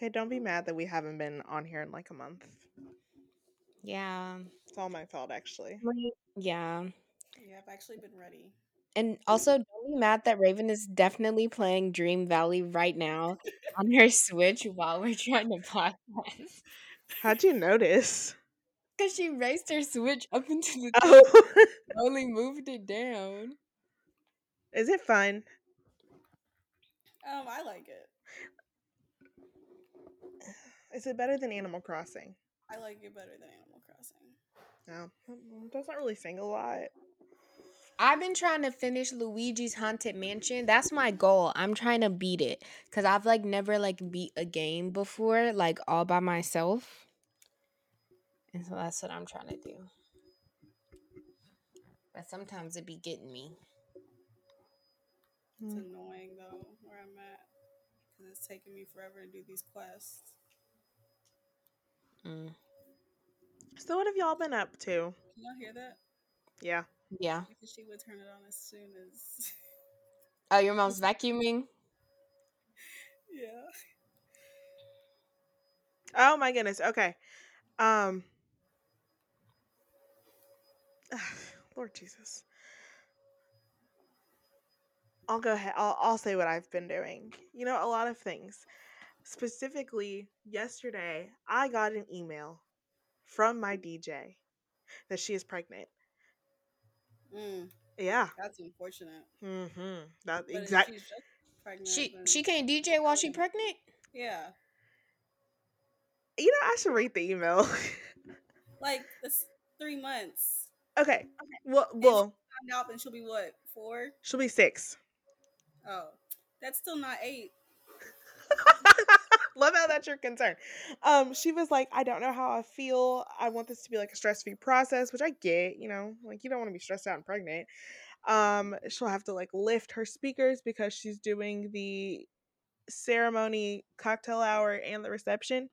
Okay, don't be mad that we haven't been on here in like a month. Yeah. It's all my fault, actually. Yeah. Yeah, I've actually been ready. And also, don't be mad that Raven is definitely playing Dream Valley right now on her Switch while we're trying to podcast. How'd you notice? Because she raised her Switch up into the Oh, only moved it down. is it fun? Um, I like it. Is it better than Animal Crossing? I like it better than Animal Crossing. No, it doesn't really sing a lot. I've been trying to finish Luigi's Haunted Mansion. That's my goal. I'm trying to beat it because I've like never like beat a game before, like all by myself. And so that's what I'm trying to do. But sometimes it be getting me. It's Mm. annoying though where I'm at because it's taking me forever to do these quests. Mm. So, what have y'all been up to? Can y'all hear that? Yeah. Yeah. Because she would turn it on as soon as. Oh, your mom's vacuuming? yeah. Oh my goodness. Okay. Um. Lord Jesus. I'll go ahead. I'll I'll say what I've been doing. You know, a lot of things. Specifically, yesterday I got an email from my DJ that she is pregnant. Mm, Yeah. that's unfortunate. Mm-hmm. That exactly. she's just pregnant. She then- she can't DJ while she pregnant? Yeah. You know, I should read the email. Like this three months. okay. okay. Well, well, Find out, then she'll be what four? she'll be six. Oh, that's still not eight. Love how that's your concern. Um, she was like, I don't know how I feel. I want this to be like a stress free process, which I get, you know, like you don't want to be stressed out and pregnant. Um, she'll have to like lift her speakers because she's doing the ceremony, cocktail hour, and the reception.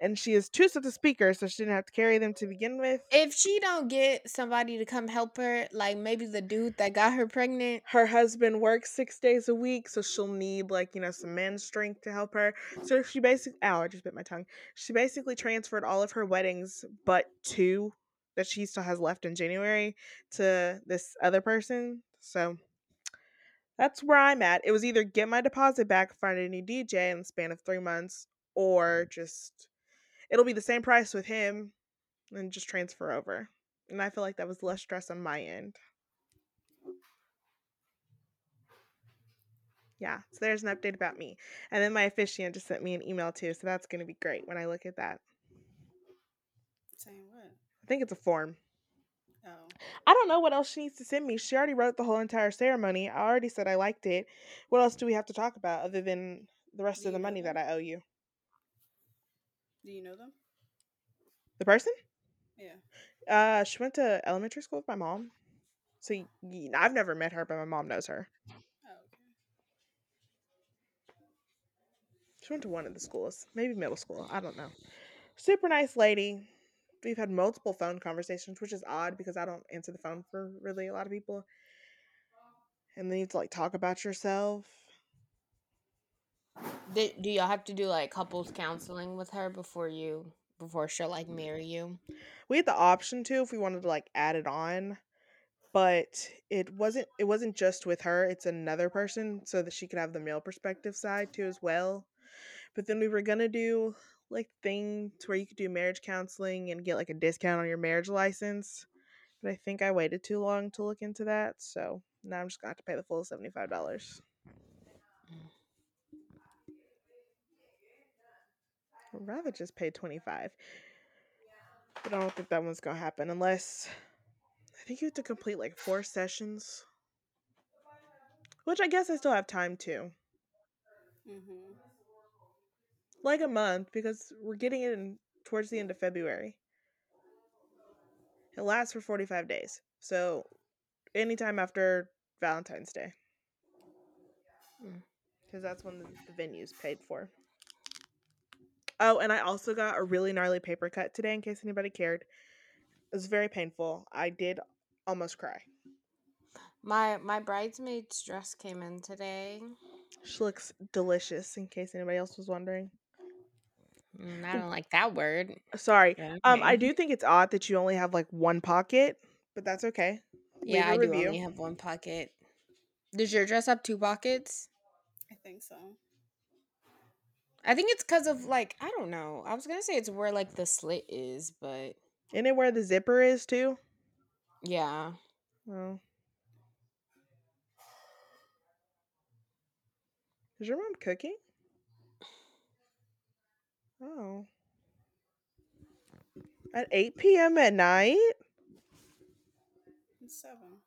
And she has two sets of speakers, so she didn't have to carry them to begin with. If she don't get somebody to come help her, like maybe the dude that got her pregnant, her husband works six days a week, so she'll need like you know some men's strength to help her. So she basically, ow, I just bit my tongue. She basically transferred all of her weddings, but two that she still has left in January, to this other person. So that's where I'm at. It was either get my deposit back, find a new DJ in the span of three months, or mm. just it'll be the same price with him, and just transfer over. And I feel like that was less stress on my end. Yeah, so there's an update about me. And then my officiant just sent me an email too, so that's going to be great when I look at that. Saying what? I think it's a form. I don't know what else she needs to send me. She already wrote the whole entire ceremony. I already said I liked it. What else do we have to talk about other than the rest of the you money that? I owe you? do you know them? The person? Yeah. Uh, she went to elementary school with my mom. So I've never met her, but my mom knows her. Oh, okay. She went to one of the schools, maybe middle school. I don't know. Super nice lady. We've had multiple phone conversations, which is odd because I don't answer the phone for really a lot of people. And then you have to like talk about yourself. do, do y'all have to do like couples counseling with her before you before she'll like marry you? We had the option to if we wanted to like add it on, but it wasn't it wasn't just with her, it's another person so that she could have the male perspective side too as well. But then we were gonna do like thing to where you could do marriage counseling and get like a discount on your marriage license. But I think I waited too long to look into that, so now I'm just gonna have to pay the full seventy five dollars. I'd rather just pay twenty five. But I don't think that one's gonna happen unless I think you have to complete like four sessions. Which I guess I still have time to. Mm-hmm. Like a month because we're getting it in towards the end of February. It lasts for 45 days. So anytime after Valentine's Day. Mm, because that's when the, the venue's paid for. Oh, and I also got a really gnarly paper cut today in case anybody cared. It was very painful. I did almost cry. My my bridesmaid's dress came in today. She looks delicious in case anybody else was wondering. Mm, I don't like that word. Sorry. but Um, I okay. do think it's odd that you only have like one pocket, but that's okay. Leave Yeah, a I do review. only have one pocket. Does your dress have two pockets? I think so. I think it's because of like I don't know. I was gonna say it's where like the slit is, but Isn't it where the zipper is too? yeah. Oh. Is your mom cooking? Oh. At 8 p.m. at night? It's seven.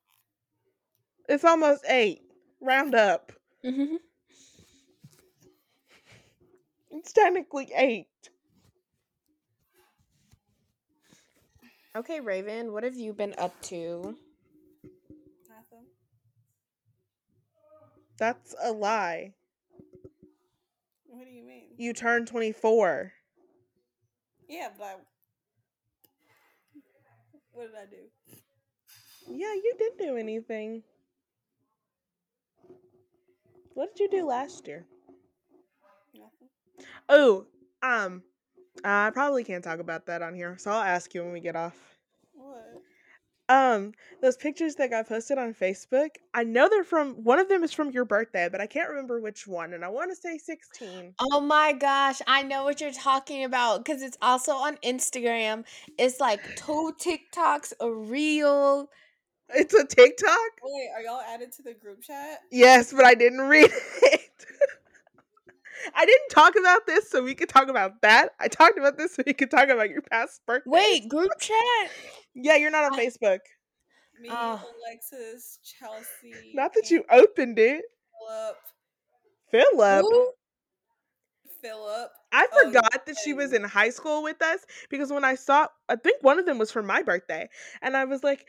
It's almost 8. Round up. Mhm. It's technically 8. okay, Raven, what have you been up to? Nothing. That's a lie. What do you mean? You turned 24. Yeah, but I... what did I do? Yeah, you didn't do anything. What did you do last year? Nothing. Oh, um, I probably can't talk about that on here, so I'll ask you when we get off. What? Um, those pictures that got posted on Facebook, I know they're from one of them is from your birthday, but I can't remember which one, and I want to say 16. Oh my gosh, I know what you're talking about because it's also on Instagram. It's like two TikToks, a reel. It's a TikTok? Wait, are y'all added to the group chat? Yes, but I didn't read it. I didn't talk about this so we could talk about that. I talked about this so we could talk about your past birthday. Wait, group chat? Yeah, you're not on I- Facebook. Me, Oh. Alexis, Chelsea. Not that you opened it. Philip. Philip. Who? Philip. I you forgot that she was in high school with us because when I saw, I think one of them was for my birthday, and I was like,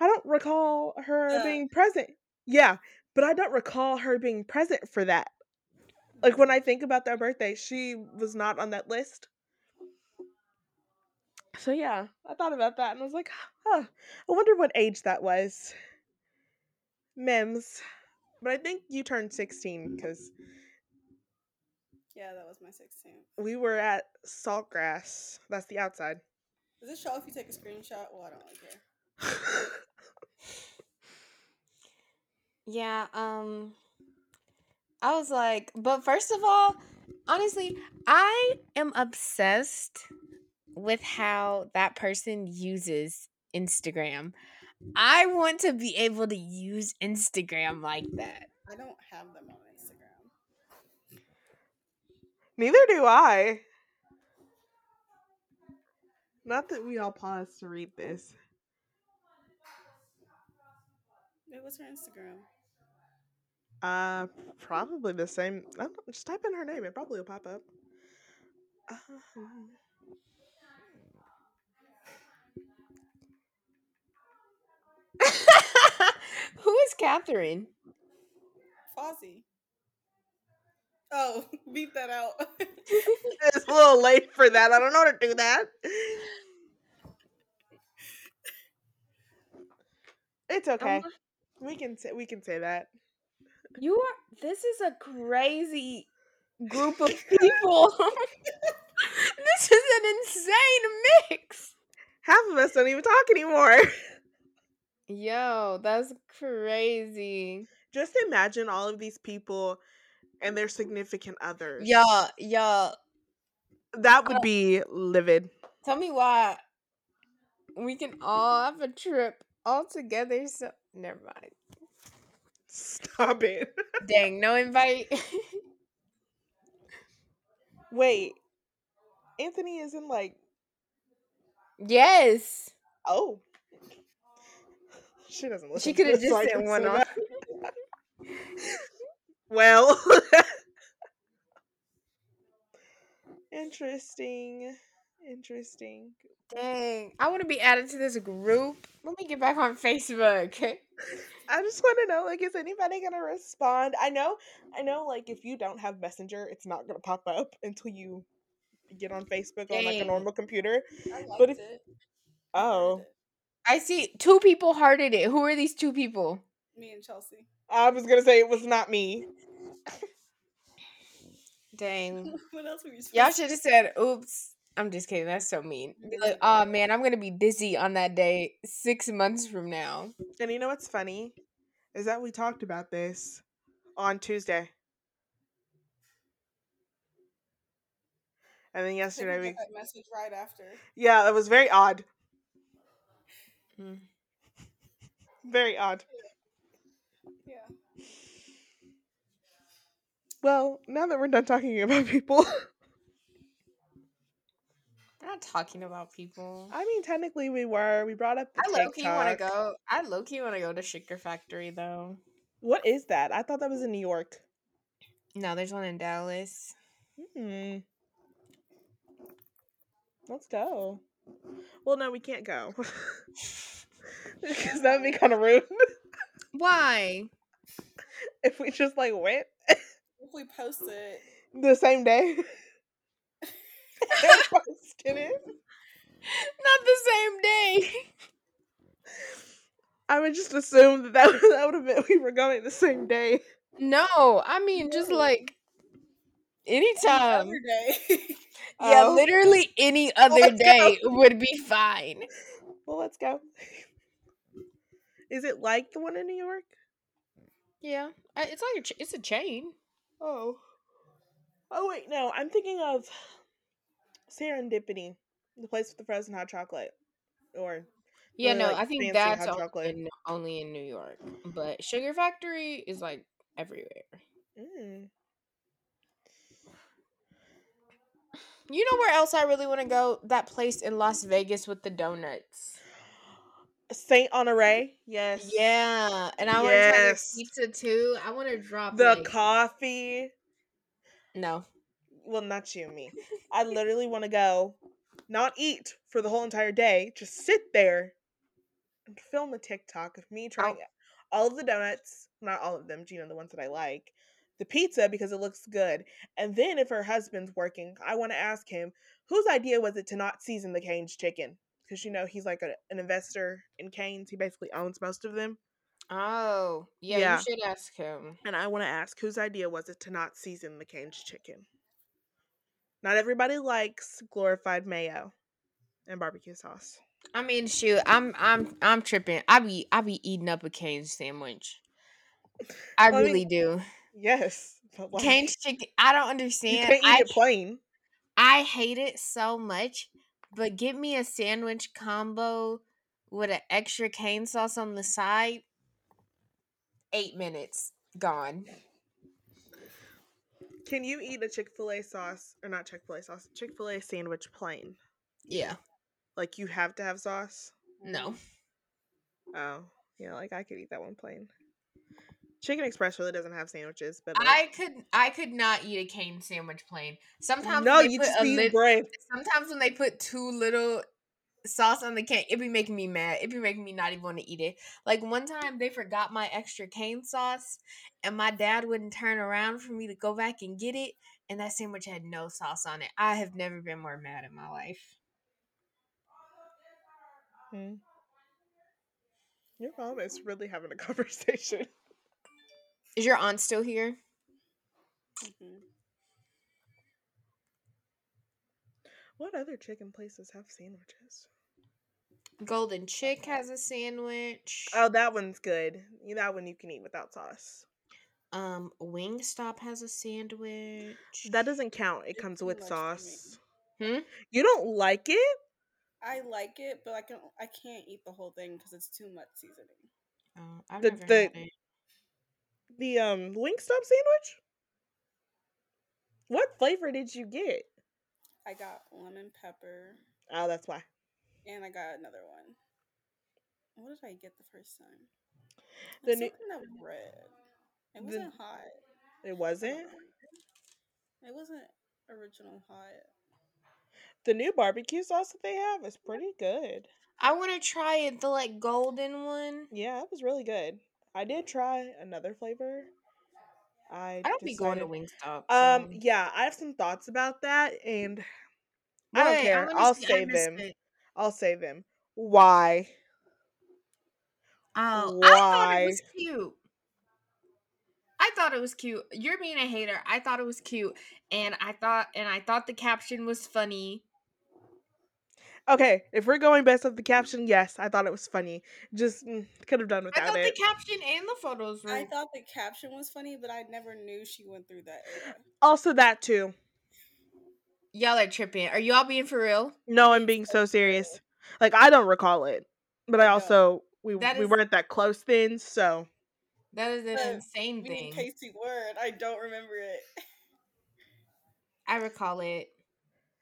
I don't recall her Uh. being present. Yeah, but I don't recall her being present for that. Like when I think about that birthday, she was not on that list. So yeah, I thought about that and I was like, huh, I wonder what age that was. Mims. But I think you turned 16 because Yeah, that was my 16th. we were at Saltgrass. That's the outside. Does it show if you take a screenshot? Well, I don't really care. Yeah, um I was like, but first of all, honestly, I am obsessed with how that person uses Instagram. I want to be able to use Instagram like that. I don't have them on Instagram. Neither do I. Not that we all pause to read this. Wait, what's her Instagram? Uh, probably the same. I don't, just type in her name; it probably will pop up. Um, Who is Catherine? Fozzie. Oh, beat that out. it's a little late for that. I don't know how to do that. It's okay. We can say we can say that. You are. This is a crazy group of people. this is an insane mix. Half of us don't even talk anymore. Yo, that's crazy. Just imagine all of these people and their significant others. Y'all, y'all, That would be livid. tell me why we can all have a trip all together. So never mind. Stop it. Dang, no invite. Wait. Anthony is in like yes. oh. She doesn't listen. She could have this, so just sent one off. well. Interesting. Interesting. Dang, I want to be added to this group. Let me get back on Facebook. I just want to know, like, is anybody gonna respond? I know, I know, like, if you don't have Messenger, it's not gonna pop up until you get on Facebook on like a normal computer. I liked But if- it. Oh, I see two people hearted it. Who are these two people? Me and Chelsea. I was gonna say it was not me. Dang. what else were you supposed Y'all should have said, oops. I'm just kidding. That's so mean. Be like, oh man, I'm gonna be dizzy on that day six months from now. And you know what's funny? Is that we talked about this on Tuesday. And then yesterday we get that message right after? Yeah, it was very odd. Mm. Very odd. Yeah. Well, now that we're done talking about people, We're not talking about people. I mean, technically we were. We brought up the I low key want to go. I low key want to go to Sugar Factory though. What is that? I thought that was in New York. No, there's one in Dallas. Hmm. Let's go. Well, no, we can't go because that would be kind of rude Why? if we just like went If we post it, the same day. and posted it. Not the same day. I would just assume that that, that would have meant we were going the same day. No, I mean just No. like any anytime. other day. Yeah, Oh. literally any other let's go. day would be fine. Well, let's go. Is it like the one in New York? Yeah, I- it's like a ch- it's a chain. Oh. Oh wait, no. I'm thinking of Serendipity, the place with the frozen hot chocolate, or Yeah, no, like, I think that's hot only in, only in New York. But Sugar Factory is like everywhere. mm. You know where else I really want to go? That place in Las Vegas with the donuts. Saint Honore. Yes. Yeah, and I want to try the pizza too. I want to drop The like- coffee. no. Well, not you, me. I literally want to go, not eat for the whole entire day, just sit there and film a TikTok of me trying oh. all of the donuts, not all of them, know, the ones that I like, the pizza because it looks good. And then if her husband's working, I want to ask him, whose idea was it to not season the Cane's chicken? Because, you know, he's like a, an investor in Cane's. He basically owns most of them. Oh, yeah, Yeah. you should ask him. And I want to ask, whose idea was it to not season the Cane's chicken? Not everybody likes glorified mayo and barbecue sauce. I mean, shoot, I'm I'm I'm tripping. I be I be eating up a cane sandwich. I Well, I mean, really do. Yes. Like, Cane chicken. I don't you understand. can't eat I it plain. I hate it so much. But give me a sandwich combo with an extra cane sauce on the side. Eight minutes gone. Can you eat a Chick fil A sauce, or not Chick fil A sauce, Chick fil A sandwich plain? Yeah. Like you have to have sauce? No. Oh, yeah, like I could eat that one plain. Chicken Express really doesn't have sandwiches, but like, I could I could not eat a cane sandwich plain. Sometimes no, when they you put just lit- bread. sometimes when they put too little sauce on the cane, it be making me mad. It be making me not even want to eat it. Like one time they forgot my extra cane sauce and my dad wouldn't turn around for me to go back and get it and that sandwich had no sauce on it. I have never been more mad in my life. Hmm. Your mom is really having a conversation. Is your aunt still here? Mhm. What other chicken places have sandwiches? Golden Chick has a sandwich. Oh, that one's good. That one you can eat without sauce. Um, Wingstop has a sandwich. That doesn't count. It comes with much sauce. Hmm? You don't like it? I like it, but I can I can't eat the whole thing because it's too much seasoning. Oh, I've The- never the- had it. The um Wingstop sandwich? What flavor did you get? I got lemon pepper Oh, that's why. and I got another one. What did I get the first time? The new- something that was red. It the- wasn't hot. It wasn't. It wasn't original hot. The new barbecue sauce that they have is pretty good. I want to try it, the like golden one. Yeah, it was really good. I did try another flavor. I I don't be going to decided- Wingstop. Um, so- yeah, I have some thoughts about that, and I don't care. wanna I'll I save them. it. I'll save them. Why? Oh, I thought it Why? was cute. I thought it was cute. You're being a hater. I thought it was cute, and I thought and I thought the caption was funny. Okay, if we're going based off the caption, yes, I thought it was funny. Just mm, could have done without it. I thought it. the caption and the photos were. I thought the caption was funny, but I never knew she went through that era. also, that too. Y'all are tripping. Are y'all being for real? No, I'm being so serious. Like I don't recall it, but I I also we That we is- weren't that close then, so That is an But insane Me thing. and Casey were, and I don't remember it. I recall it.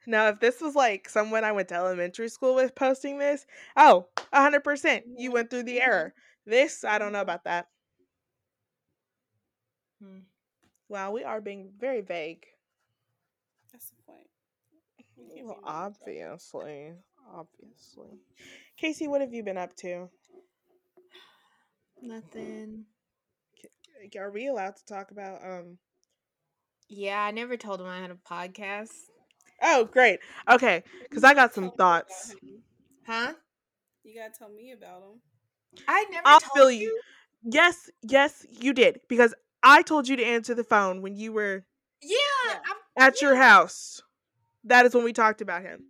Now if this was like someone I went to elementary school with posting this, oh, 100%, you went through the mhm. error. This I don't know about that. Hmm. Wow, we are being very vague. That's the point. We can't be Well, mad at y'all. obviously, obviously. Casey, what have you been up to? Nothing. Are we allowed to talk about um? Yeah, I never told him I had a podcast. Oh, great. Okay, because I got some Tell me about thoughts. Huh? You gotta tell me about them. I never I'll told fill you. Yes, yes, you did because I told you to answer the phone when you were Yeah, Yeah. At your house. That is when we talked about him.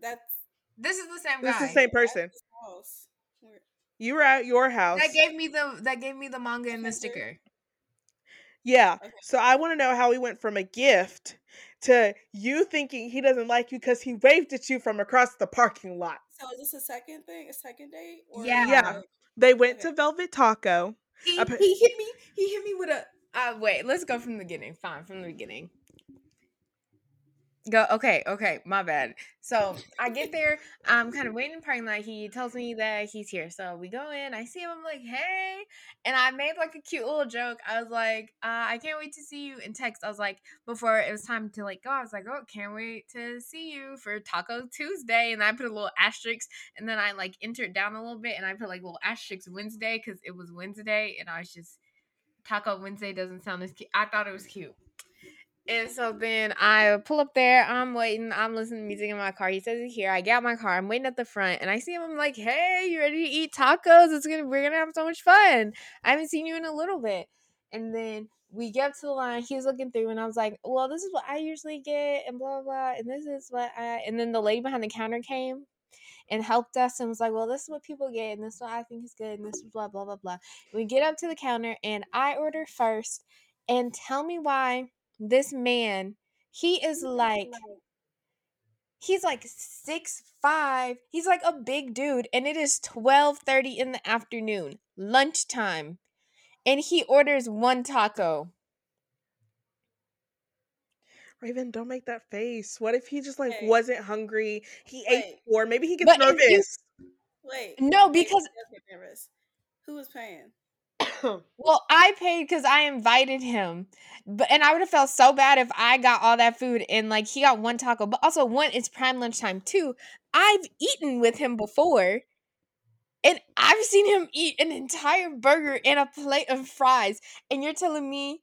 That's this is the same This is the same person. his You were at your house. That gave me the that gave me the manga and the sticker. Yeah. Okay. So I want to know how he went from a gift to you thinking he doesn't like you because he waved at you from across the parking lot. So is this a second thing? A second date? Or Yeah. Yeah. like- They went Okay. to Velvet Taco. He, he hit me. He hit me with a. Uh, wait, let's go from the beginning. Fine, from the beginning. Go. Okay. Okay. My bad. So I get there. I'm kind of waiting in the parking lot. He tells me that he's here. So we go in. I see him. I'm like, hey. And I made like a cute little joke. I was like, uh, I can't wait to see you in text. I was like, before it was time to like go, I was like, oh, can't wait to see you for Taco Tuesday. And I put a little asterisk and then I like entered down a little bit and I put like little asterisk Wednesday because it was Wednesday and I was just Taco Wednesday doesn't sound as cute. I thought it was cute. And so then I pull up there. I'm waiting. I'm listening to music in my car. He says he's here. I get my car. I'm waiting at the front, and I see him. I'm like, "Hey, you ready to eat tacos? It's gonna we're gonna have so much fun. I haven't seen you in a little bit." And then we get up to the line. He's looking through, and I was like, "Well, this is what I usually get, and blah blah, blah and this is what I." And then the lady behind the counter came and helped us and was like, "Well, this is what people get, and this is what I think is good, and this is blah blah blah blah." We get up to the counter, and I order first. And tell me why this man, he is like, he's like six five. He's like a big dude, and it is twelve thirty in the afternoon, lunchtime, and he orders one taco. Raven, don't make that face. What if he just like Hey. wasn't hungry? He ate Wait. four. Maybe he gets But if you- nervous. Wait. No, because nervous. Who was paying? Well, I paid because I invited him, but and I would have felt so bad if I got all that food and like he got one taco. But also, one, it's prime lunchtime. too. I've eaten with him before, and I've seen him eat an entire burger and a plate of fries. And you're telling me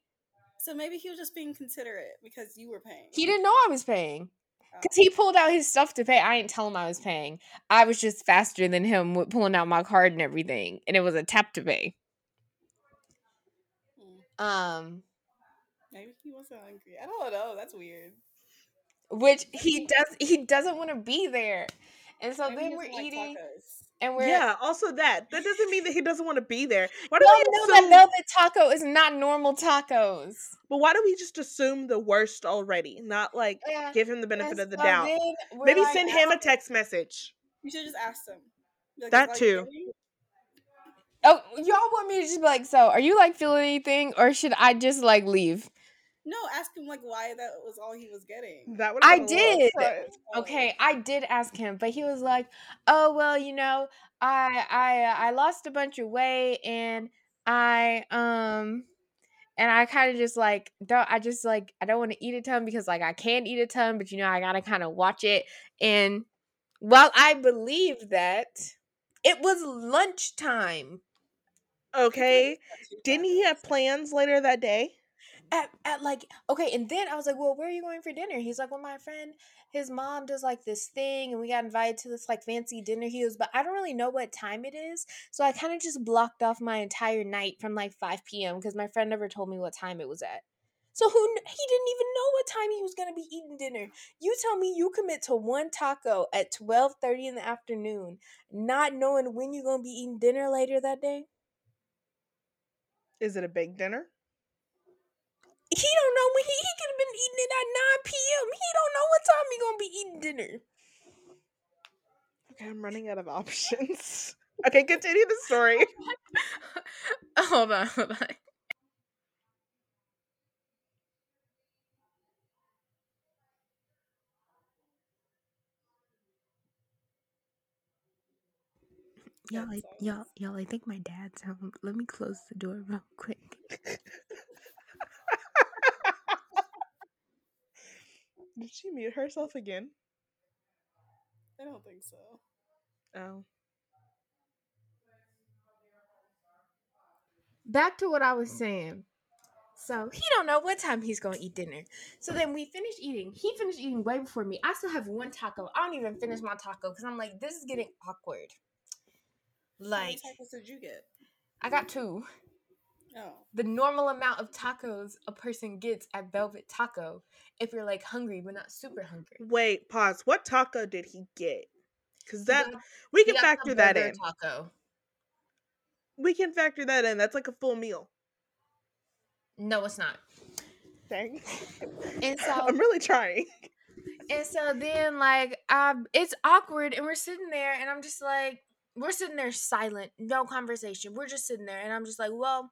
So maybe he was just being considerate because you were paying. he didn't know I was paying oh. because he pulled out his stuff to pay. I didn't tell him I was paying. I was just faster than him with pulling out my card and everything, and it was a tap to pay. Um. Maybe he wasn't hungry. I don't know. That's weird. which he does he doesn't want to be there and so Maybe then we're like eating tacos. and we're yeah. Also, that that doesn't mean that he doesn't want to be there. Why do y'all we know assume? that velvet taco is not normal tacos But why do we just assume the worst already? Not like yeah give him the benefit and of the so doubt. Maybe like, send him a text message. You should just ask him. Like, That "Is too. getting?" Oh y'all want me to just be like so are you like feeling anything or should i just like leave No, ask him like why that was all he was getting. That would. I did. Oh, okay i did ask him but he was like oh well you know i i i lost a bunch of weight and i um and i kind of just like don't i just like i don't want to eat a ton because like i can't eat a ton but you know i gotta kind of watch it and while i believe that it was lunchtime Okay. Didn't he have plans later that day? at, at like okay and then i was like well where are you going for dinner? He's like well my friend his mom does like this thing and we got invited to this like fancy dinner. He was but i don't really know what time it is so i kind of just blocked off my entire night from like 5 p.m because my friend never told me what time it was at. So who he didn't even know what time he was going to be eating dinner. You tell me you commit to one taco at 12.30 in the afternoon not knowing when you're going to be eating dinner later that day Is it a big dinner? he don't know when he, he could have been eating it at 9 p.m. He don't know what time he gonna be eating dinner. Okay, I'm running out of options. Okay, continue the story. hold on, hold on. Y'all, I, y'all, y'all, I think my dad's home. Um, let me close the door real quick. Did she mute herself again? I don't think so. Oh. Back to what I was mm. saying. So he don't know what time he's gonna eat dinner. So then we finished eating. He finished eating way before me. I still have one taco. I don't even finish my taco because I'm like, this is getting awkward. How Like, many tacos did you get? I got two. Oh, the normal amount of tacos a person gets at Velvet Taco if you're like hungry but not super hungry. Wait, pause. What taco did he get? Because that got- we can factor that in. Taco. We can factor that in. That's like a full meal. No, it's not. Dang. And so I'm really trying. and so then like um it's awkward and we're sitting there and I'm just like we're sitting there silent, no conversation. We're just sitting there and I'm just like, well,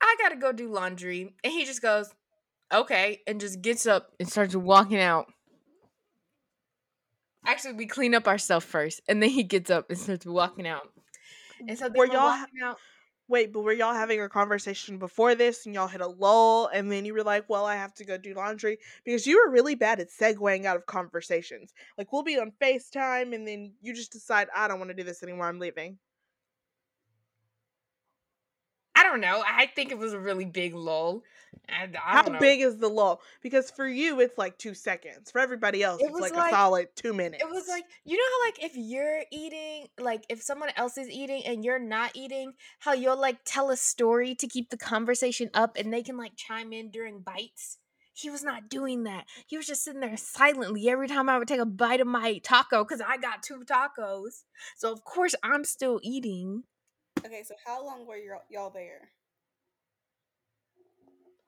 I gotta go do laundry. And he just goes, okay, and just gets up and starts walking out. Actually, we clean up ourselves first, and then he gets up and starts walking out. And so Were y'all out. Wait, but were y'all having a conversation before this and y'all hit a lull and then you were like, well, I have to go do laundry? Because you were really bad at segueing out of conversations. Like, we'll be on FaceTime and then you just decide, I don't want to do this anymore. I'm leaving. I don't know. I think it was a really big lull. I, I How know. big is the lull? Because for you, it's like two seconds. For everybody else, It it's like, like- a solid two minutes. It was like you know how like if you're eating, like if someone else is eating and you're not eating, how you'll like tell a story to keep the conversation up and they can like chime in during bites. He was not doing that. He was just sitting there silently every time I would take a bite of my taco because I got two tacos. So of course I'm still eating. Okay. So how long were y'all, y'all there,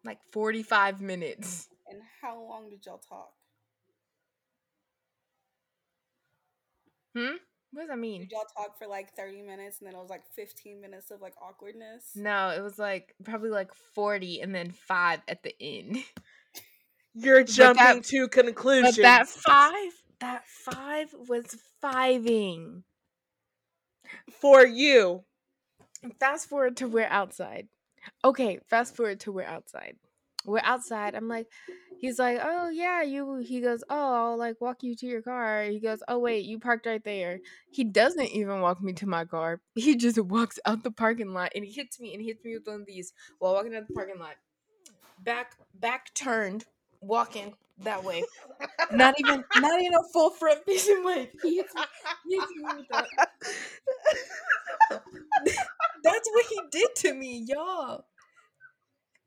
Like 45 minutes. and how long did y'all talk? Hmm? What does that mean? Did y'all talk for like thirty minutes, and then it was like fifteen minutes of like awkwardness? No, it was like probably like 40 and then five at the end. You're jumping that- to conclusions. But that five, that five was fiving. for you. Fast forward to we're outside. Okay, fast forward to we're outside. We're outside. I'm like, he's like, oh yeah, you. He goes, oh, I'll like walk you to your car. He goes, oh wait, you parked right there. He doesn't even walk me to my car. He just walks out the parking lot and he hits me and hits me with one of these while walking out the parking lot. Back, back turned, walking that way. Not even, not even a full front facing way. He hits me. He hits me with that. That's what he did to me, y'all.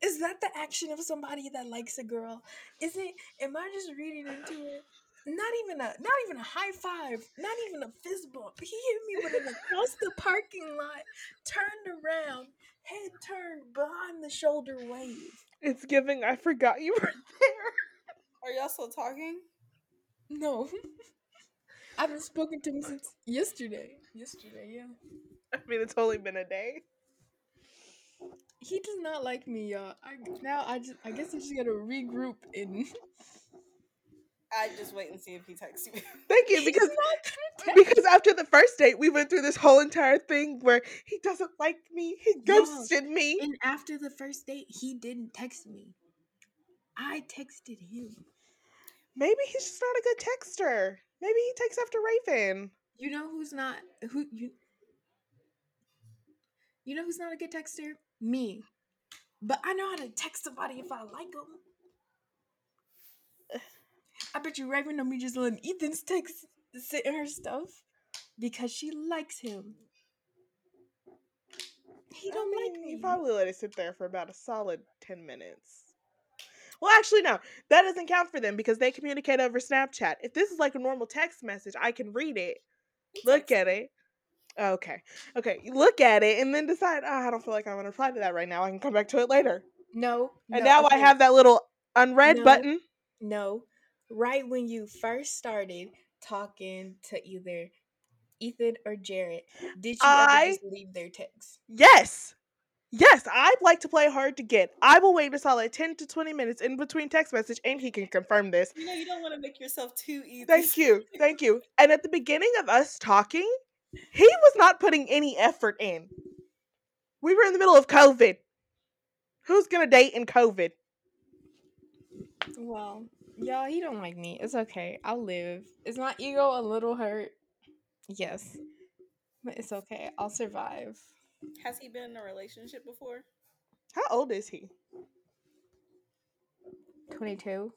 Is that the action of somebody that likes a girl? Is it? Am I just reading into it? Not even a, not even a high five, not even a fist bump. He hit me with an across the parking lot, turned around, head turned, behind the shoulder wave. it's giving. I forgot you were there. Are y'all still talking? No, I haven't spoken to him since yesterday. Yesterday, yeah. I mean, it's only been a day. He does not like me, y'all. I now I just I guess I just gotta regroup and I just wait and see if he texts you. Thank you, He's because not gonna text because after the first date, we went through this whole entire thing where he doesn't like me. He Yeah. ghosted me. And after the first date, he didn't text me. I texted him. Maybe he's just not a good texter. Maybe he takes after Raven. You know who's not who you You know who's not a good texter? Me. But I know how to text somebody if I like them. I bet you Raven me just letting Ethan's text sit in her stuff because she likes him. He don't mean, like you me. probably let it sit there for about a solid 10 minutes. Well, actually, no. That doesn't count for them because they communicate over Snapchat. If this is like a normal text message, I can read it, look at it. Oh, okay. Okay. You look at it and then decide, oh, I don't feel like I want to reply to that right now. I can come back to it later. No, And no, now I have that little unread No. button. No, right when you first started talking to either Ethan or Jared, did you I- ever just leave their text? Yes. Yes, I'd like to play hard to get. I will wait a solid 10 to 20 minutes in between text message, and he can confirm this. You know, you don't want to make yourself too easy. Thank you. Thank you. And at the beginning of us talking, he was not putting any effort in. We were in the middle of COVID. Who's going to date in COVID? Well, y'all, he don't like me. It's okay. I'll live. Is my ego a little hurt? Yes. But it's okay. I'll survive. Has he been in a relationship before? How old is he? 22?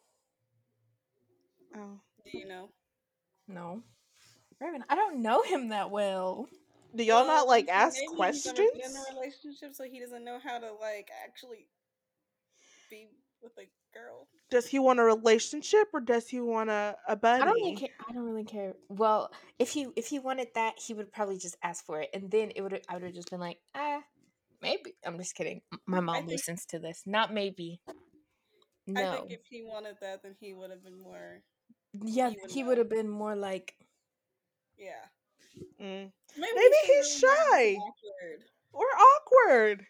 Oh. Do you know? No. Raven, I don't know him that well. Do y'all not like ask he's questions? been in a relationship, so he doesn't know how to like actually be with a girl. Does he want a relationship or does he want a, a buddy? I don't really care. I don't really care. Well, if he if he wanted that, he would probably just ask for it, and then it would I would have just been like, ah, maybe. I'm just kidding. My mom think- listens to this. Not maybe. No. I think if he wanted that, then he would have been more. yeah, he would he know. would have been more like, Yeah. Mm. Maybe, Maybe he's shy. awkward. Or awkward.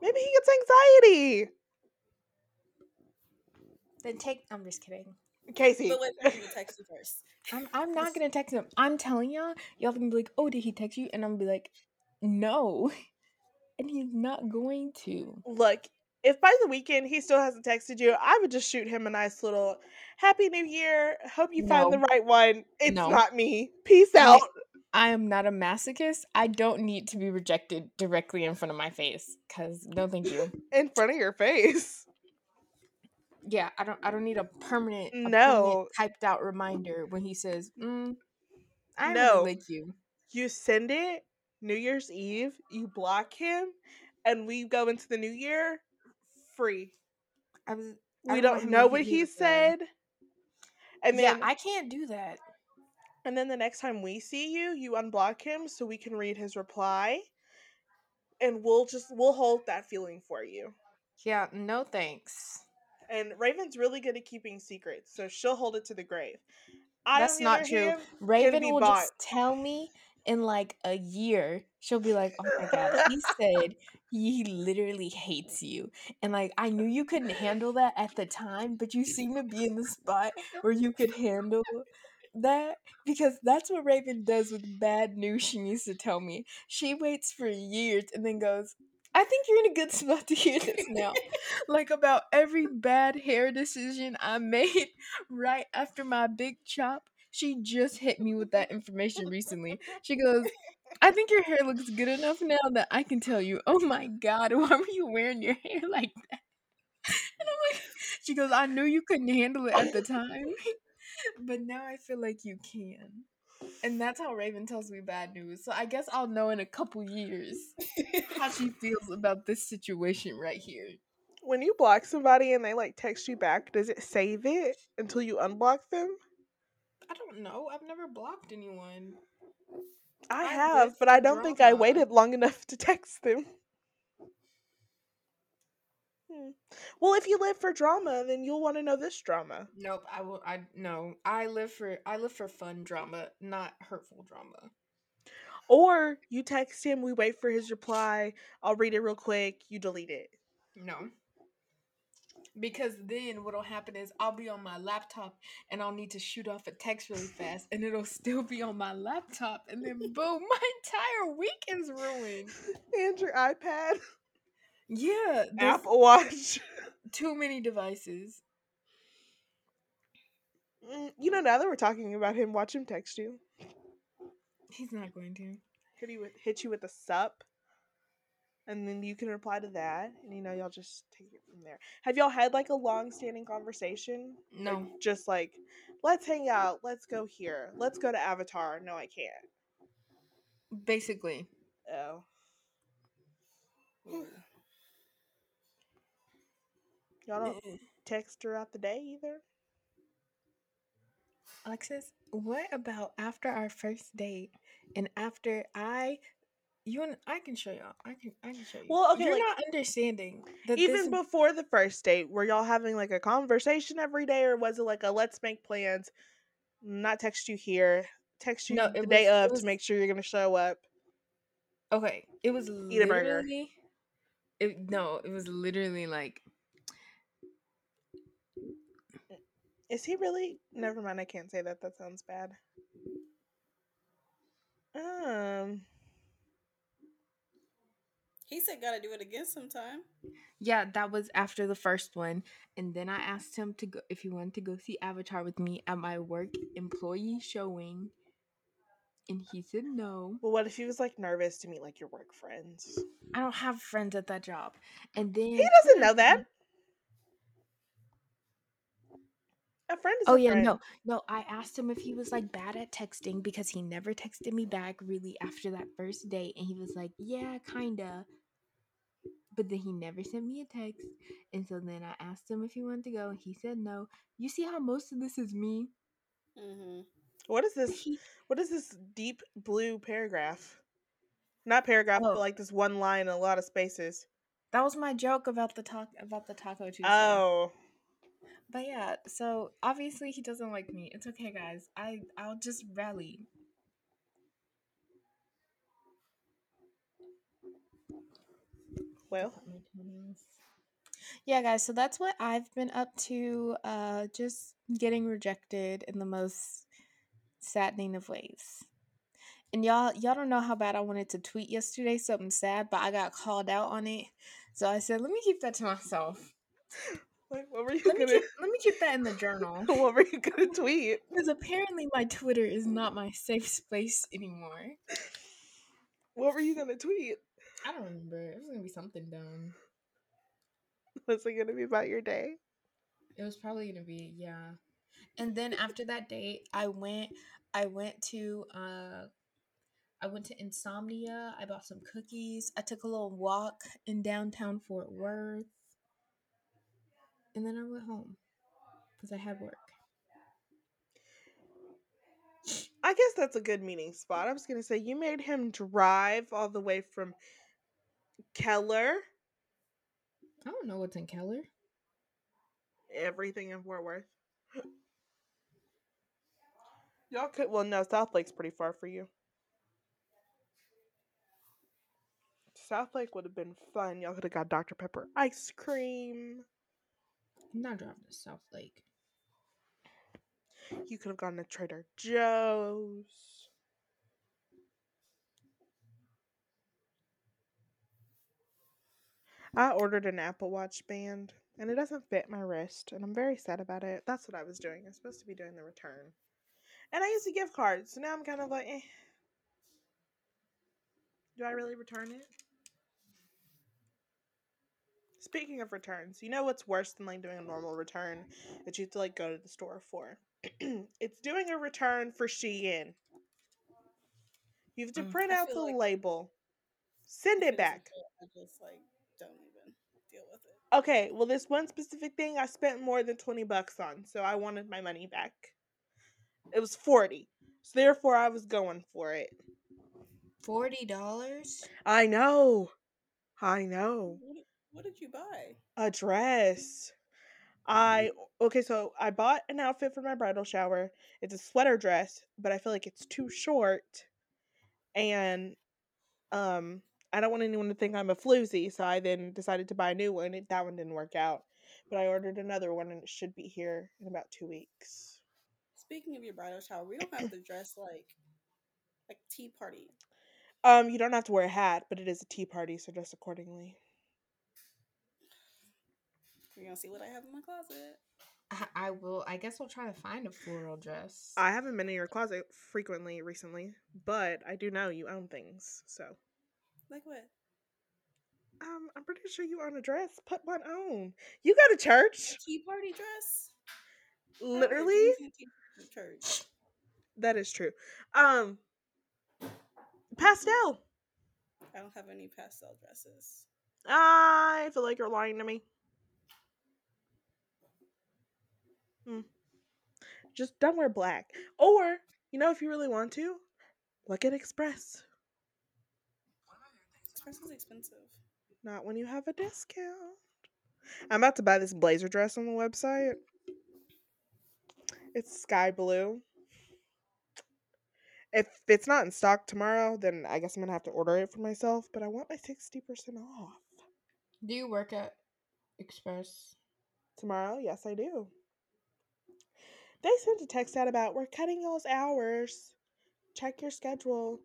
Maybe he gets anxiety. then take. I'm just kidding. Casey. But wait for him to text you first. I'm I'm not gonna text him. I'm telling y'all, y'all gonna be like, oh, did he text you? And I'm gonna be like, no, and he's not going to. Look, if by the weekend he still hasn't texted you, I would just shoot him a nice little Happy New Year. Hope you find the right one. It's No. not me. Peace out. I am not a masochist. I don't need to be rejected directly in front of my face. Cause no, thank you. In front of your face. Yeah, I don't. I don't need a permanent, a No. permanent typed out reminder when he says, mm, "I No. really like you." You send it New Year's Eve, you block him, and we go into the new year free. I was. I We don't don't know what he with the- said. And then yeah, I can't do that. and then the next time we see you, you unblock him so we can read his reply. And we'll just we'll hold that feeling for you. Yeah, no thanks. And Raven's really good at keeping secrets, so she'll hold it to the grave. I, That's not true. Raven will bought. just tell me in like a year. She'll be like, "Oh my god, he said he literally hates you," and like I knew you couldn't handle that at the time, but you seem to be in the spot where you could handle that because that's what Raven does with bad news. She needs to tell me. She waits for years and then goes. I think you're in a good spot to hear this now. like about every bad hair decision I made right after my big chop. She just hit me with that information recently. She goes, I think your hair looks good enough now that I can tell you, oh my god, why were you wearing your hair like that? And I'm like, she goes, I knew you couldn't handle it at the time, but now I feel like you can. And that's how Raven tells me bad news. So I guess I'll know in a couple years how she feels about this situation right here. when you block somebody and they like text you back, does it save it until you unblock them? I don't know. I've never blocked anyone. I have, but I don't think I waited long enough to text them. Hmm. Well, if you live for drama, then you'll want to know this drama. Nope, I will. I no. I live for I live for fun drama, not hurtful drama. Or you text him, we wait for his reply, I'll read it real quick, you delete it. No. Because then what'll happen is I'll be on my laptop and I'll need to shoot off a text really fast and it'll still be on my laptop and then boom, my entire week is ruined. And your iPad, Yeah, Apple Watch. too many devices. Mm, You know, now that we're talking about him, watch him text you. He's not going to. Hit you with, hit you with a sup. And then you can reply to that, and you know y'all just take it from there. Have y'all had like a long standing conversation? Or No. just like let's hang out, let's go here, let's go to Avatar. No, I can't. Basically. Oh. Mm. Y'all don't text throughout the day either. Alexis, what about after our first date and after I you and I can show y'all. I can I can show you. Well, okay, You're like- not understanding that Even this, before the first date, were y'all having like a conversation every day, or was it like a let's make plans? Not text you here, text you No, the it day of was- to make sure you're gonna show up. Okay, it was Eat a burger. literally it, no, it was literally like Is he really? Never mind. I can't say that. That sounds bad. Um. He said gotta do it again sometime. yeah, that was after the first one, and then I asked him to go if he wanted to go see Avatar with me at my work employee showing, and he said no. Well, what if he was like nervous to meet like your work friends? I don't have friends at that job, and then He doesn't know that. A friend is Oh a yeah, friend. no, no. I asked him if he was like bad at texting because he never texted me back really after that first date, and he was like, "Yeah, kinda." But then he never sent me a text, and so then I asked him if he wanted to go, and he said no. You see how most of this is me? Mm-hmm. What is this? He, What is this deep blue paragraph? Not paragraph, Oh. but like this one line and a lot of spaces. that was my joke about the talk about the taco Tuesday. Oh, but yeah. So obviously he doesn't like me. It's okay, guys. I I'll just rally. well, Yeah, guys, so that's what I've been up to. Uh just getting rejected in the most saddening of ways. And y'all y'all don't know how bad I wanted to tweet yesterday something sad, but I got called out on it. So I said, let me keep that to myself. what, what were you Let gonna? keep, let me keep that in the journal. what were you gonna tweet? Because apparently my Twitter is not my safe space anymore. What were you gonna tweet? I don't remember. It was gonna be something dumb. Was it gonna be about your day? It was probably gonna be yeah. And then after that date, I went. I went to. uh I went to Insomnia. I bought some cookies. I took a little walk in downtown Fort Worth, and then I went home because I had work. I guess that's a good meeting spot. I was gonna say you made him drive all the way from Keller, I don't know what's in Keller. everything in Fort Worth. Y'all could well no, Southlake's pretty far for you. South Lake would have been fun. Y'all could have got Dr. Pepper ice cream. Not driving to South Lake. You could have gone to Trader Joe's. I ordered an Apple Watch band and it doesn't fit my wrist, and I'm very sad about it. That's what I was doing. I was supposed to be doing the return. And I used a gift card, so now I'm kind of like, eh. Do I really return it? Speaking of returns, you know what's worse than like doing a normal return that you have to like go to the store for? it's doing a return for Shein. You have to Mm. print out the like- label, send it back. I just like don't even deal with it. Okay, well, this one specific thing I spent more than 20 bucks on, so I wanted my money back. It was 40. So therefore, I was going for it. Forty dollars. I know. I know. What, what did you buy? A dress. I okay, so I bought an outfit for my bridal shower. It's a sweater dress, but I feel like it's too short. And um I don't want anyone to think I'm a floozy, so I then decided to buy a new one. It, that one didn't work out. But I ordered another one and it should be here in about 2 weeks. Speaking of your bridal shower, we don't have to dress like like tea party. Um you don't have to wear a hat, but it is a tea party, so dress accordingly. We're gonna see what I have in my closet. I, I will. I guess I'll try to find a floral dress. I haven't been in your closet frequently recently, but I do know you own things. So, Like what? Um, I'm pretty sure you own a dress. Put one on. You go to church. A tea party dress. I Literally, jeans and t-shirts to church. that is true. Um, pastel. I don't have any pastel dresses. I feel like you're lying to me. Hmm. Just don't wear black. Or, you know, if you really want to, look at Express. Express is expensive. Not when you have a discount. I'm about to buy this blazer dress on the website. It's sky blue. If it's not in stock tomorrow, then I guess I'm gonna have to order it for myself. But I want my 60% off. Do you work at Express? Tomorrow? Yes, I do. They sent a text out about we're cutting those hours. Check your schedule.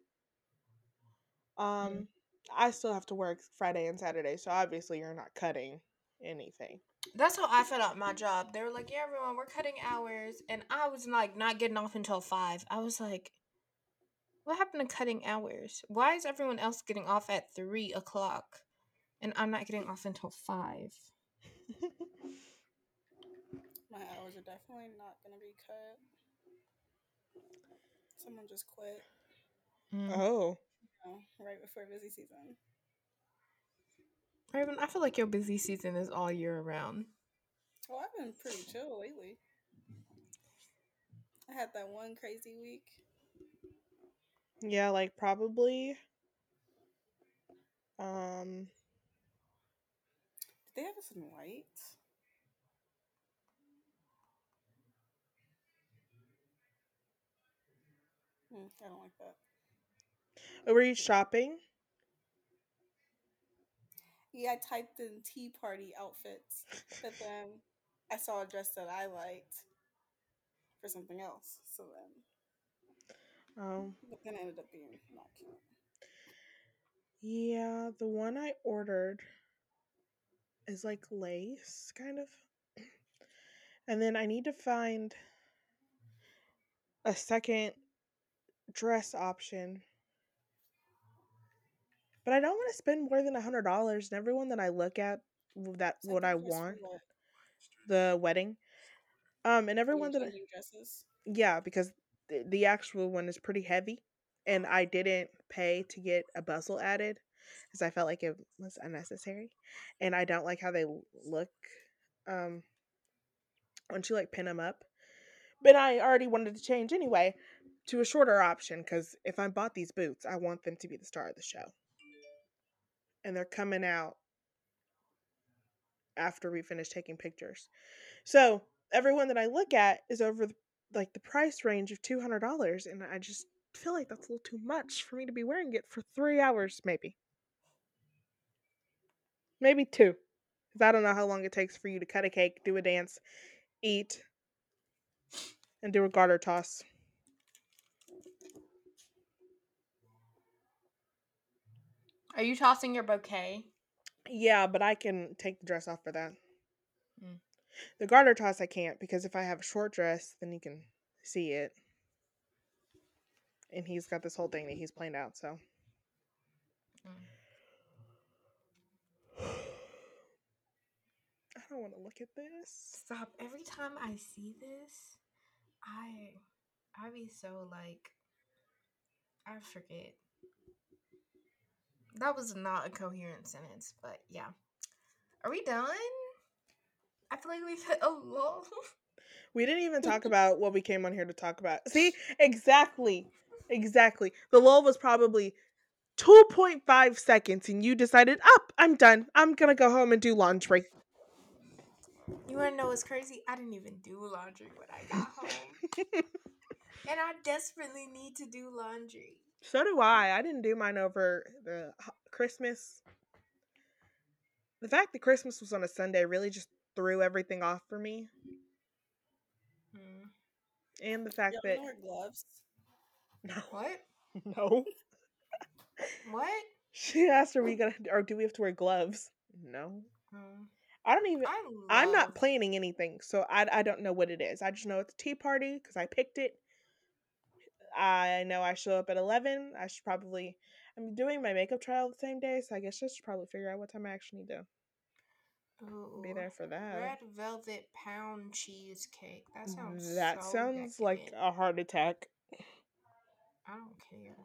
Um, I still have to work Friday and Saturday, so obviously you're not cutting anything. That's how I felt at my job. They were like, "Yeah, everyone, we're cutting hours," and I was like, not getting off until five. I was like, "What happened to cutting hours? Why is everyone else getting off at three o'clock, and I'm not getting off until five? My hours are definitely not gonna be cut. Someone just quit. Mm. oh, you know, right before busy season. Raven, I feel like your busy season is all year around. Well, I've been pretty chill lately. I had that one crazy week. yeah, like probably. Um, Did they have us in white? Hmm, I don't like that. were you shopping? Yeah, I typed in tea party outfits, but then I saw a dress that I liked for something else. So then, Oh, but then it ended up being not cute. yeah, the one I ordered is like lace, kind of. And then I need to find a second dress option. But I don't want to spend more than a hundred dollars. And everyone that I look at, that what I Second dress for want, the wedding, um, and everyone that I, dresses. yeah, because the, the actual one is pretty heavy, and I didn't pay to get a bustle added, because I felt like it was unnecessary, and I don't like how they look, um, once you like pin them up. But I already wanted to change anyway to a shorter option because if I bought these boots, I want them to be the star of the show. And they're coming out after we finish taking pictures. So everyone that I look at is over the, like the price range of two hundred dollars, and I just feel like that's a little too much for me to be wearing it for three hours, maybe, maybe two, because I don't know how long it takes for you to cut a cake, do a dance, eat, and do a garter toss. Are you tossing your bouquet? Yeah, but I can take the dress off for that. Mm. The garter toss I can't because if I have a short dress, then you can see it. And he's got this whole thing that he's planned out, so. Mm. I don't want to look at this. Stop. Every time I see this, I I be so like I forget. That was not a coherent sentence, but yeah. Are we done? I feel like we've hit a lull. We didn't even talk about what we came on here to talk about. See, exactly. Exactly. The lull was probably 2.5 seconds, and you decided, up, I'm done. I'm going to go home and do laundry. You wanna know what's crazy? I didn't even do laundry when I got home. and I desperately need to do laundry. So do I. I didn't do mine over the Christmas. The fact that Christmas was on a Sunday really just threw everything off for me. Mm. And the fact Y'all that gloves? no, What? no. What? She asked, "Are we gonna, or do we have to wear gloves?" No, Mm. I don't even. I I'm not planning anything, so I I don't know what it is. I just know it's a tea party because I picked it. I know I show up at eleven. I should probably. I'm doing my makeup trial the same day, so I guess I should probably figure out what time I actually need to be there for that. Red velvet pound cheesecake. That sounds that so sounds like a heart attack. I don't care.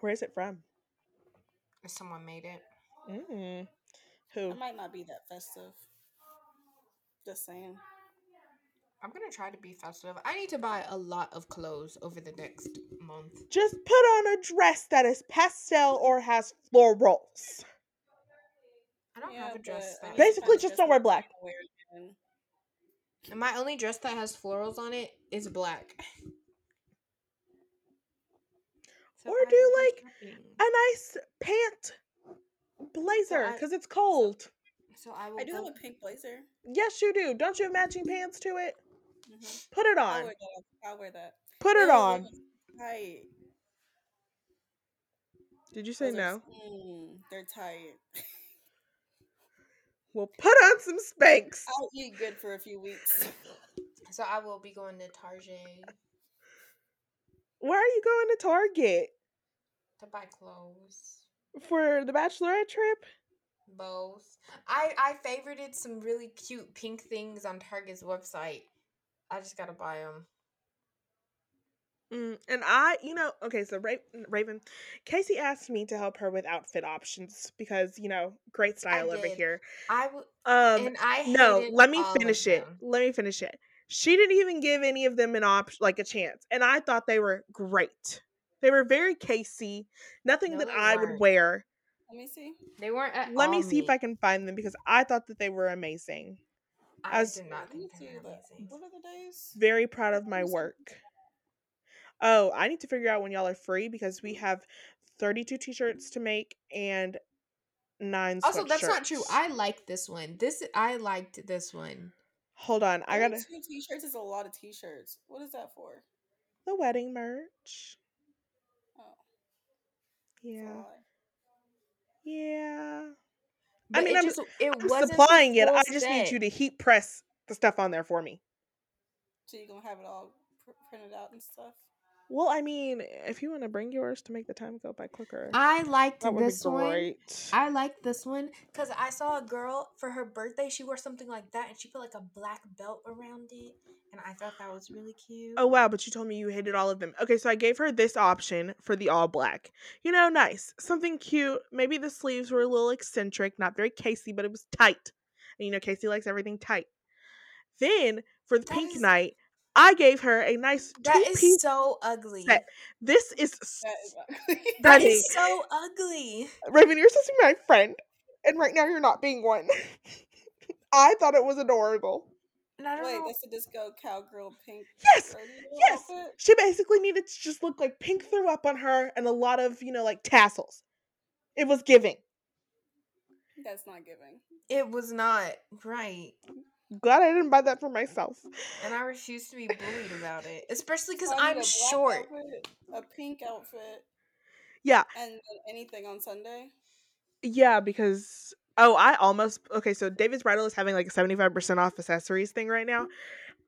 Where is it from? If someone made it. Mm. It Who? might not be that festive. Just saying. I'm gonna try to be festive. I need to buy a lot of clothes over the next month. Just put on a dress that is pastel or has florals. I don't Yeah, have a dress that Basically, just don't wear black. can wear again. And my only dress that has florals on it is black. So Or I do, will like, shopping. A nice pant blazer I- because it's cold. So I will I do have a pink blazer. Yes, you do. Don't you have matching pants to it? Hmm Put it I'll on. wear that. I'll wear that. Put it Ew, on. Tight. Did you say Those are- no? mm, they're tight. Well, put on some Spanx. I'll eat good for a few weeks. So I will be going to Target Where are you going to Target to buy clothes. for the bachelorette trip? Both. I I favorited some really cute pink things on Target's website. I just gotta buy them. Mm, and I, you know, okay, so Ra- Raven, Casey asked me to help her with outfit options because, you know, great style over did. here. I w- Um, and I no, let me finish it. Let me finish it. She didn't even give any of them an option, like a chance, and I thought they were great. They were very Casey. Nothing No, that I would weren't. wear. Let me see. They weren't at Let me all see if. I can find them because I thought that they were amazing. I was- did not think they were amazing. What are the days? Very proud of my work. Oh, I need to figure out when y'all are free because we mm. have 32 t-shirts to make and nine Also, that's not true. I like this one. This I liked this one. Hold on, I gotta 32 t-shirts is a lot of t-shirts. What is that for? the wedding merch. Oh, Yeah. Yeah. But mean, it I'm- just it I'm wasn't supplying it. full I just need you to heat press the stuff on there for me. So you gonna have it all printed out and stuff? Well, I mean, if you want to bring yours to make the time go by quicker, I liked that would this one. I liked this one because I saw a girl for her birthday. She wore something like that, and she put like a black belt around it, and I thought that was really oh, cute. Oh wow, but you told me you hated all of them. Okay, so I gave her this option for the all black. You know, nice. Something cute. Maybe the sleeves were a little eccentric, not very Casey, but it was tight. And you know, Casey likes everything tight. Then for the That pink is- night, I gave her a nice that two piece so ugly. set. This is That is ugly. That stunning. is so ugly. Raven, you're supposed to be my friend, and right now you're not being one. I thought it was adorable. And I don't Wait, know. that's the disco cowgirl pink. Yes, yes. outfit? She basically needed to just look like pink threw up on her and a lot of, you know, like tassels. It was giving. That's not giving. It was not right, Glad I didn't buy that for myself. and I refuse to be bullied about it, especially because I need I'm a short. outfit, a pink outfit, Yeah, and anything on Sunday. yeah, because oh, I almost okay. So David's Bridal is having like a seventy five percent off accessories thing right now.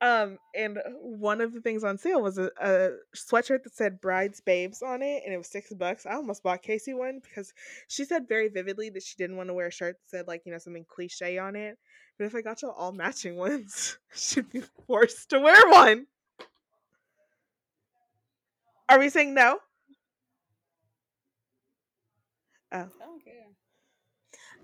Um, and one of the things on sale was a, a sweatshirt that said "Brides Babes" on it, and it was six bucks. I almost bought Casey one because she said very vividly that she didn't want to wear a shirt that said like you know something cliche on it. But if I got you all matching ones, she'd be forced to wear one. Are we saying no? Oh. oh I don't care.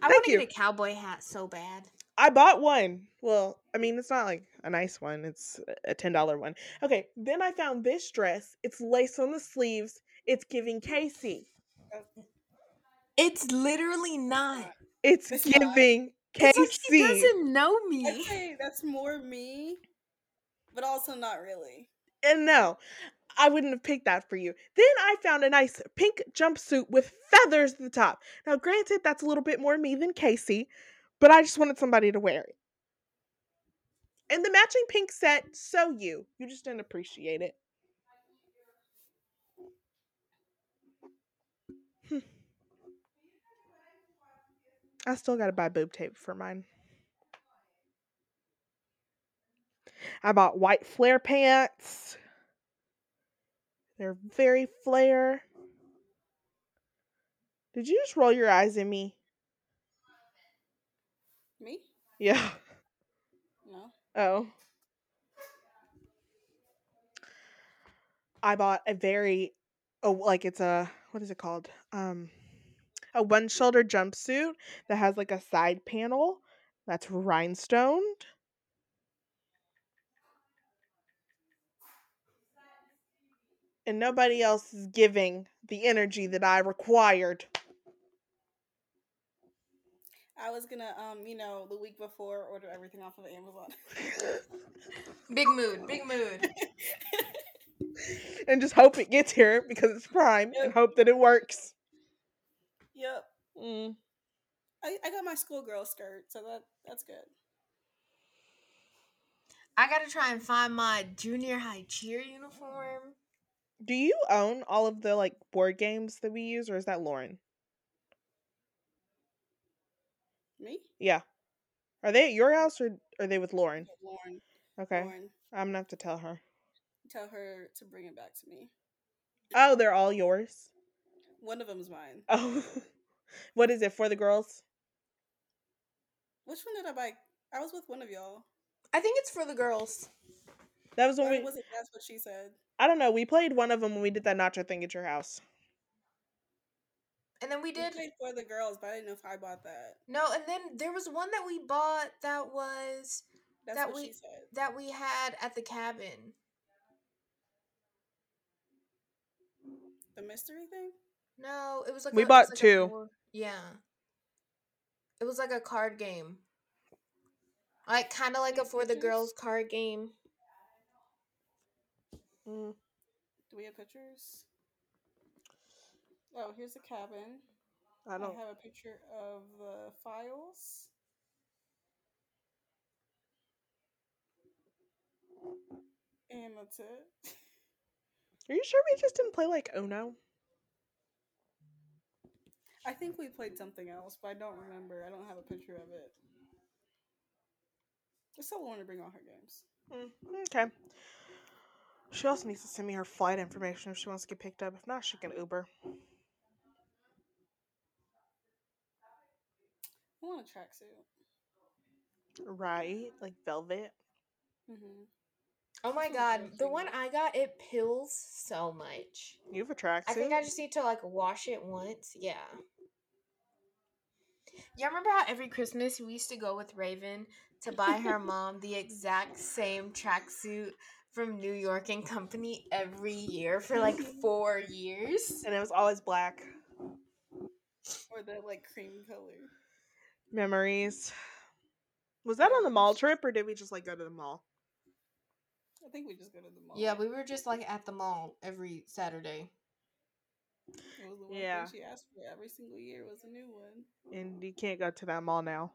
I want to get a cowboy hat so bad. I bought one. Well, I mean, it's not like a nice one. It's a ten dollar one. Okay, then I found this dress. It's lace on the sleeves. It's giving Casey. It's literally not. It's, It's giving It's like Casey. he doesn't know I'd me. say that's more me, but also not really. and no, I wouldn't have picked that for you. Then I found a nice pink jumpsuit with feathers at the top. Now, granted, that's a little bit more me than Casey, but I just wanted somebody to wear it. And the matching pink set, so you. You just didn't appreciate it. I still gotta buy boob tape for mine. I bought white flare pants. They're very flare. Did you just roll your eyes at me? Me? Yeah. No. Oh. I bought a very oh like it's a what is it called? Um a one shoulder jumpsuit that has like a side panel that's rhinestoned. And nobody else is giving the energy that I required. I was gonna, um, you know, the week before order everything off of Amazon. Big mood, big mood. and just hope it gets here because it's Prime and hope that it works. Yep. Mm. I, I got my schoolgirl skirt, so that that's good. I gotta try and find my junior high cheer uniform. Do you own all of the like board games that we use or is that Lauren? Me? Yeah. Are they at your house or are they with Lauren? Lauren. Okay. Lauren. I'm gonna have to tell her. Tell her to bring it back to me. Oh, they're all yours. One of them's mine. Oh, what is it for the girls? Which one did I buy? I was with one of y'all. I think it's for the girls. That was when Or we. was it that's what she said? I don't know. We played one of them when we did that nacho thing at your house. And then we We did played for the girls, but I didn't know if I bought that. no, and then there was one that we bought that was That's That what we- she said. that we had at the cabin. The mystery thing? No, it was like We a, bought was like a two. Board- yeah, it was like a card game, like kind of like a Any for the pictures? girls card game. Mm. Do we have pictures? Oh, here's the cabin. I I, don't. have a picture of the files. And that's it. Are you sure we just didn't play like Uno? I think we played something else, but I don't remember. I don't have a picture of it. I still want to bring all her games. Mm, okay. She also needs to send me her flight information if she wants to get picked up. If not, she can Uber. I want a tracksuit. Right? Like velvet. Mm-hmm. Oh my god, the one I got it pills so much. You have a tracksuit. I think I just need to like wash it once. Yeah. Yeah, remember how every Christmas we used to go with Raven to buy her mom the exact same tracksuit from New York and Company every year for like four years? and it was always black. Or the like cream color. Memories. Was that on the mall trip or did we just like go to the mall? I think we just go to the mall. Yeah, we were just like at the mall every Saturday. It was the one Yeah. thing she asked for every single year was a new one. And you can't go to that mall now.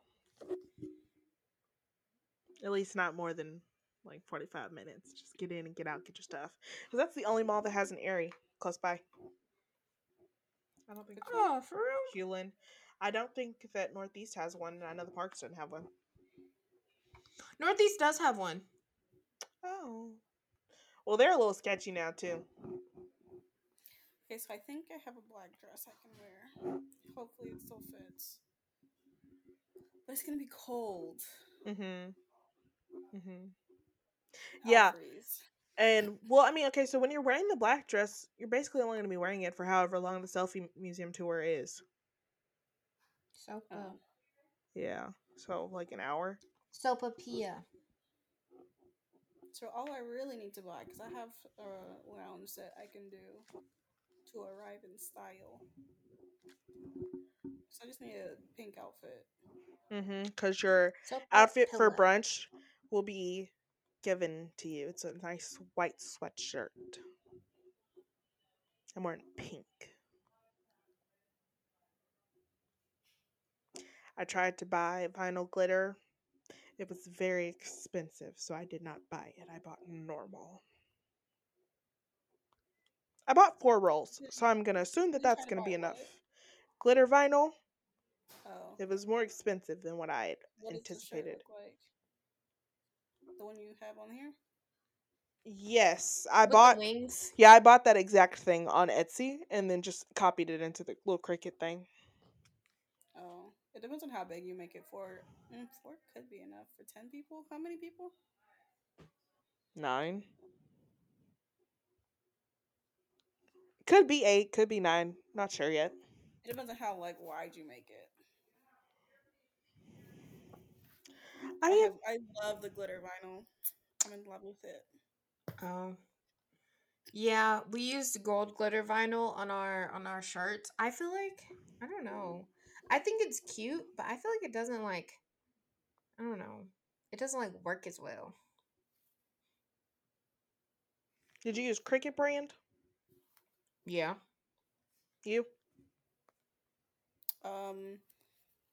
At least not more than like 45 minutes. Just get in and get out, get your stuff. Because that's the only mall that has an Aerie close by. I don't think Oh, for real? Hulen. I don't think that Northeast has one. and I know the parks don't have one. Northeast does have one. Oh. Well, they're a little sketchy now, too. Okay, so I think I have a black dress I can wear. Hopefully it still fits. But it's gonna be cold. Mm hmm. Mm hmm. I'll Yeah. freeze. And, well, I mean, okay, so when you're wearing the black dress, you're basically only going to be wearing it for however long the selfie museum tour is. Sopa. Oh. Yeah. So, like an hour. Sopa Pia. So all I really need to buy, because I have a lounge that I can do to arrive in style. So I just need a pink outfit. Mm-hmm. Because your Sopa outfit for Pilla. brunch will be given to you. It's a nice white sweatshirt. I'm wearing pink. I tried to buy vinyl glitter. It was very expensive, so I did not buy it. I bought normal. I bought four rolls, so I'm gonna assume that that's gonna be enough. Glitter vinyl. Oh. It was more expensive than what I had What does the shirt anticipated. like? The one you have on here? Yes, I With bought. wings. Yeah, I bought that exact thing on Etsy and then just copied it into the little Cricut thing. Oh, it depends on how big you make it for. Mm, four could be enough for ten people. How many people? Nine. Could be eight, could be nine. Not sure yet. It depends on how like wide you make it. I I, have, I love the glitter vinyl. I'm in love with it. Oh. Yeah, we used gold glitter vinyl on our on our shirts. I feel like I don't know. I think it's cute, but I feel like it doesn't like I don't know. It doesn't like work as well. did you use Cricut brand? Yeah. You? Um,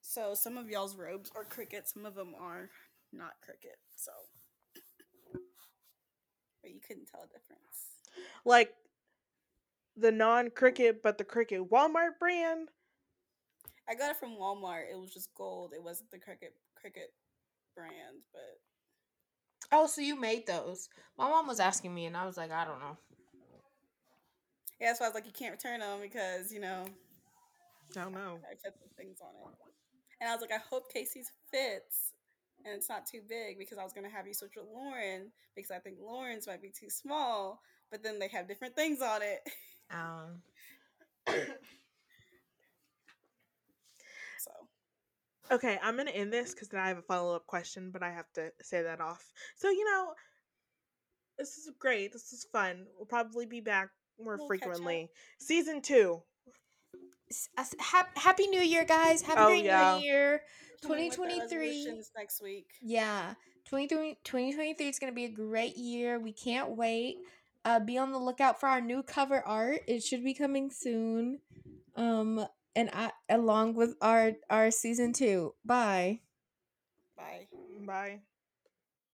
so some of y'all's robes are Cricut, some of them are not Cricut. So, but you couldn't tell a difference. Like the non Cricut, but the Cricut Walmart brand? I got it from Walmart. It was just gold. It wasn't the Cricut Cricut brand, but Oh, so you made those. My mom was asking me and I was like, I don't know. Yeah, that's why I was like, you can't return them because you know I Don't know. I put some things on it. And I was like, I hope Casey's fits and it's not too big because I was gonna have you switch with Lauren because I think Lauren's might be too small, but then they have different things on it. Um So Okay, I'm gonna end this because then I have a follow up question, but I have to say that off. So you know, this is great. This is fun. We'll probably be back more We'll frequently. Season two. s- s- happy new year guys Happy Oh, great yeah. new year coming with our 2023 next week. yeah 2023 2023 is going to be a great year we can't wait uh be on the lookout for our new cover art it should be coming soon um and I, along with our our season two bye Bye. Bye.